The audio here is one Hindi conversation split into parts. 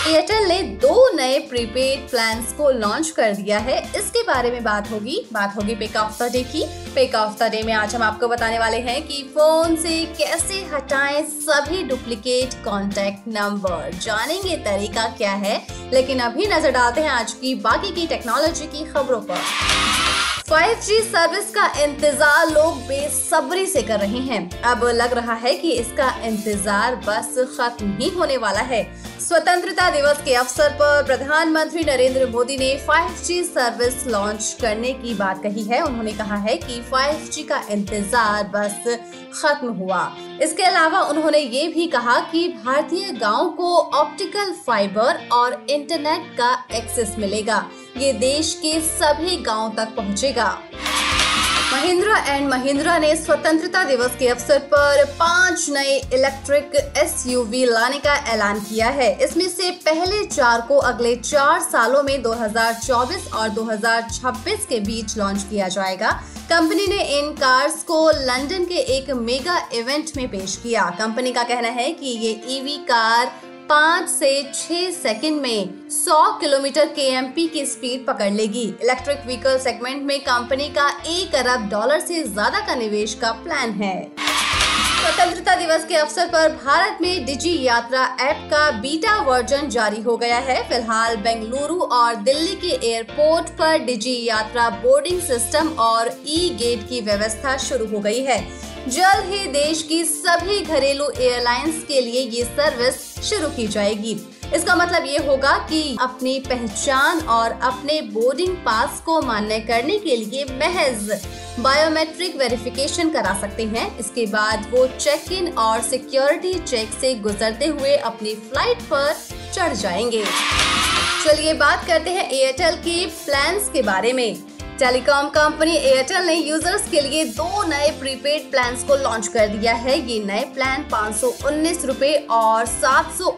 एयरटेल ने दो नए प्रीपेड प्लान को लॉन्च कर दिया है। इसके बारे में बात होगी। बात होगी पिक ऑफ़ द डे की। पिक ऑफ़ द डे में आज हम आपको बताने वाले हैं कि फ़ोन से कैसे हटाएँ सभी डुप्लीकेट कॉन्टेक्ट नंबर जानेंगे तरीका क्या है, लेकिन अभी नज़र डालते हैं आज की बाकी की टेक्नोलॉजी की खबरों पर। 5G सर्विस का इंतज़ार लोग बेसब्री से कर रहे हैं। अब लग रहा है कि इसका इंतज़ार बस खत्म ही होने वाला है। स्वतंत्रता दिवस के अवसर पर प्रधानमंत्री नरेंद्र मोदी ने 5G सर्विस लॉन्च करने की बात कही है। उन्होंने कहा है कि 5G का इंतज़ार बस खत्म हुआ। इसके अलावा उन्होंने ये भी कहा कि भारतीय गाँव को ऑप्टिकल फाइबर और इंटरनेट का एक्सेस मिलेगा। ये देश के सभी गाँव तक पहुंचेगा। महिंद्रा एंड महिंद्रा ने स्वतंत्रता दिवस के अवसर पर पाँच नए इलेक्ट्रिक एसयूवी लाने का ऐलान किया है। इसमें से पहले चार को अगले चार सालों में 2024 और 2026 के बीच लॉन्च किया जाएगा। कंपनी ने इन कार्स को लंदन के एक मेगा इवेंट में पेश किया। कंपनी का कहना है कि ये ईवी कार पाँच से छह सेकंड में 100 किलोमीटर के की स्पीड पकड़ लेगी। इलेक्ट्रिक व्हीकल सेगमेंट में कंपनी का एक अरब डॉलर से ज़्यादा का निवेश का प्लान है। स्वतंत्रता दिवस के अवसर पर भारत में डिजी यात्रा ऐप का बीटा वर्जन जारी हो गया है। फ़िलहाल बेंगलुरु और दिल्ली के एयरपोर्ट पर डिजी यात्रा बोर्डिंग सिस्टम और ई गेट की व्यवस्था शुरू हो गई है। जल्द ही देश की सभी घरेलू एयरलाइंस के लिए ये सर्विस शुरू की जाएगी। इसका मतलब ये होगा कि अपनी पहचान और अपने बोर्डिंग पास को मान्य करने के लिए महज बायोमेट्रिक वेरिफिकेशन करा सकते हैं। इसके बाद वो चेक इन और सिक्योरिटी चेक से गुजरते हुए अपनी फ़्लाइट पर चढ़ जाएँगे। चलिए बात करते हैं एयरटेल के प्लान्स के बारे में। टेलीकॉम कंपनी एयरटेल ने यूज़र्स के लिए दो नए प्रीपेड प्लान को लॉन्च कर दिया है। ये नए प्लान पाँच सौ और सात सौ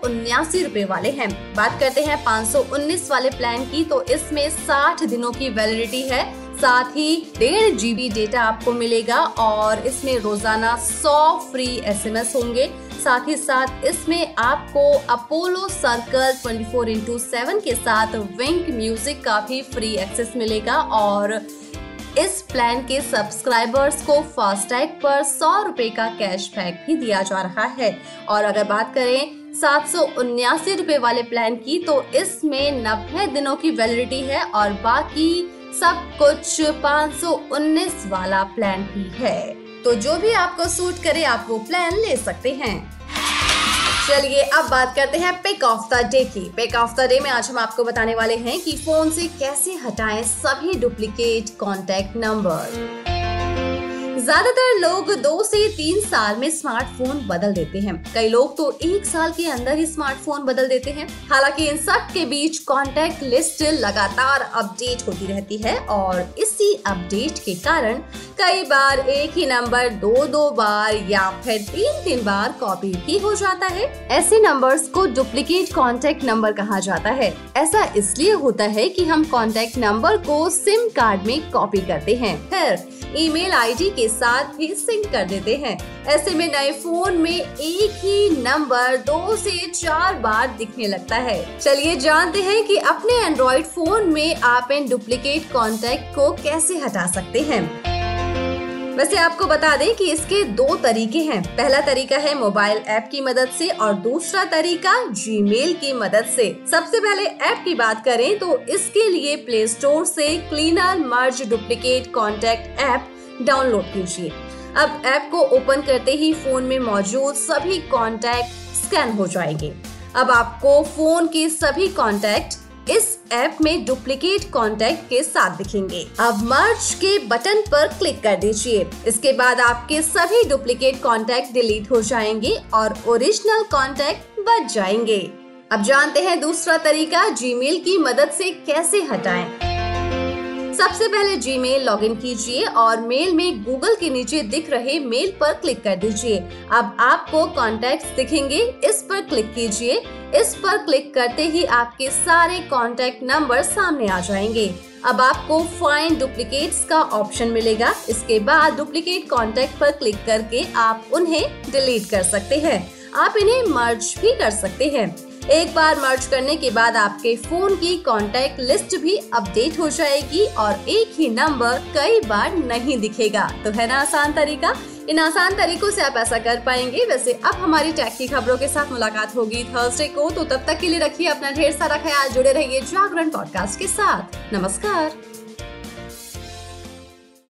वाले हैं। बात करते हैं पाँच सौ उन्नीस वाले प्लान की तो इसमें साठ दिनों की वैलिडिटी है, साथ ही डेढ़ जीबी डेटा आपको मिलेगा और इसमें रोज़ाना सौ फ्री एसएमएस होंगे। साथ ही साथ इसमें आपको Apollo circle 24 four into seven के साथ विंक म्यूज़िक का भी फ्री एक्सेस मिलेगा और इस प्लान के सब्सक्राइबर्स को फास्टैग पर सौ रुपए का कैशबैक भी दिया जा रहा है। और अगर बात करें सात सौ उन्यासी रूपए वाले प्लान की तो इसमें नब्बे दिनों की वैलिडिटी है और बाकी सब कुछ पाँच सौ उन्नीस वाला प्लान भी है। तो जो भी आपको सूट करे, आप वो प्लान ले सकते हैं। चलिए, अब बात करते हैं पिक ऑफ़ द डे की। पिक ऑफ़ द डे में आज हम आपको बताने वाले हैं कि फ़ोन से कैसे हटाएँ सभी डुप्लीकेट कॉन्टेक्ट नंबर ज़्यादातर लोग दो से तीन साल में स्मार्टफ़ोन बदल देते हैं। कई लोग तो एक साल के अंदर ही स्मार्टफ़ोन बदल देते हैं। हालाँकि इन सब के बीच कॉन्टेक्ट लिस्ट लगातार अपडेट होती रहती है और इसी अपडेट के कारण कई बार एक ही नंबर दो दो बार या फिर तीन तीन बार कॉपी भी हो जाता है। ऐसे नंबर्स को डुप्लीकेट कॉन्टेक्ट नंबर कहा जाता है। ऐसा इसलिए होता है कि हम कॉन्टेक्ट नंबर को सिम कार्ड में कॉपी करते हैं। फिर ईमेल आईडी के साथ भी सिंक कर देते हैं। ऐसे में नए फ़ोन में एक ही नंबर दो से चार बार दिखने लगता है। चलिए जानते हैं कि अपने एंड्रॉइड फ़ोन में आप इन डुप्लीकेट कॉन्टेक्ट को कैसे हटा सकते हैं। वैसे आपको बता दें कि इसके दो तरीके हैं। पहला तरीका है मोबाइल ऐप की मदद से और दूसरा तरीका जीमेल की मदद से। सबसे पहले ऐप की बात करें तो इसके लिए प्ले स्टोर से cleaner merge duplicate contact app download कीजिए। अब ऐप को ओपन करते ही फ़ोन में मौजूद सभी कॉन्टेक्ट स्कैन हो जाएँगे। अब आपको फ़ोन के सभी कॉन्टेक्ट इस ऐप में डुप्लीकेट कॉन्टेक्ट के साथ दिखेंगे। अब मर्ज के बटन पर क्लिक कर दीजिए। इसके बाद आपके सभी डुप्लीकेट कॉन्टेक्ट डिलीट हो जाएँगे और ओरिजिनल कॉन्टेक्ट बच जाएँगे। अब जानते हैं दूसरा तरीका जीमेल की मदद से कैसे हटाएँ। सबसे पहले जी मेल लॉग कीजिए और मेल में गूगल के नीचे दिख रहे मेल पर क्लिक कर दीजिए। अब आपको कॉन्टेक्ट दिखेंगे, इस पर क्लिक कीजिए। इस पर क्लिक करते ही आपके सारे कॉन्टेक्ट नंबर सामने आ जाएँगे। अब आपको फाइंड डुप्लीकेट्स का ऑप्शन मिलेगा। इसके बाद डुप्लीकेट कॉन्टेक्ट पर क्लिक करके आप उन्हें डिलीट कर सकते हैं। आप इन्हें मर्ज भी कर सकते हैं। एक बार मर्ज करने के बाद आपके फ़ोन की कांटेक्ट लिस्ट भी अपडेट हो जाएगी और एक ही नंबर कई बार नहीं दिखेगा। तो है ना आसान तरीका? इन आसान तरीकों से आप ऐसा कर पाएँगे। वैसे अब हमारी टैक की खबरों के साथ मुलाकात होगी थर्सडे को। तो तब तक के लिए रखिए अपना ढेर सारा ख्याल। जुड़े रहिए जागरण पॉडकास्ट के साथ। नमस्कार।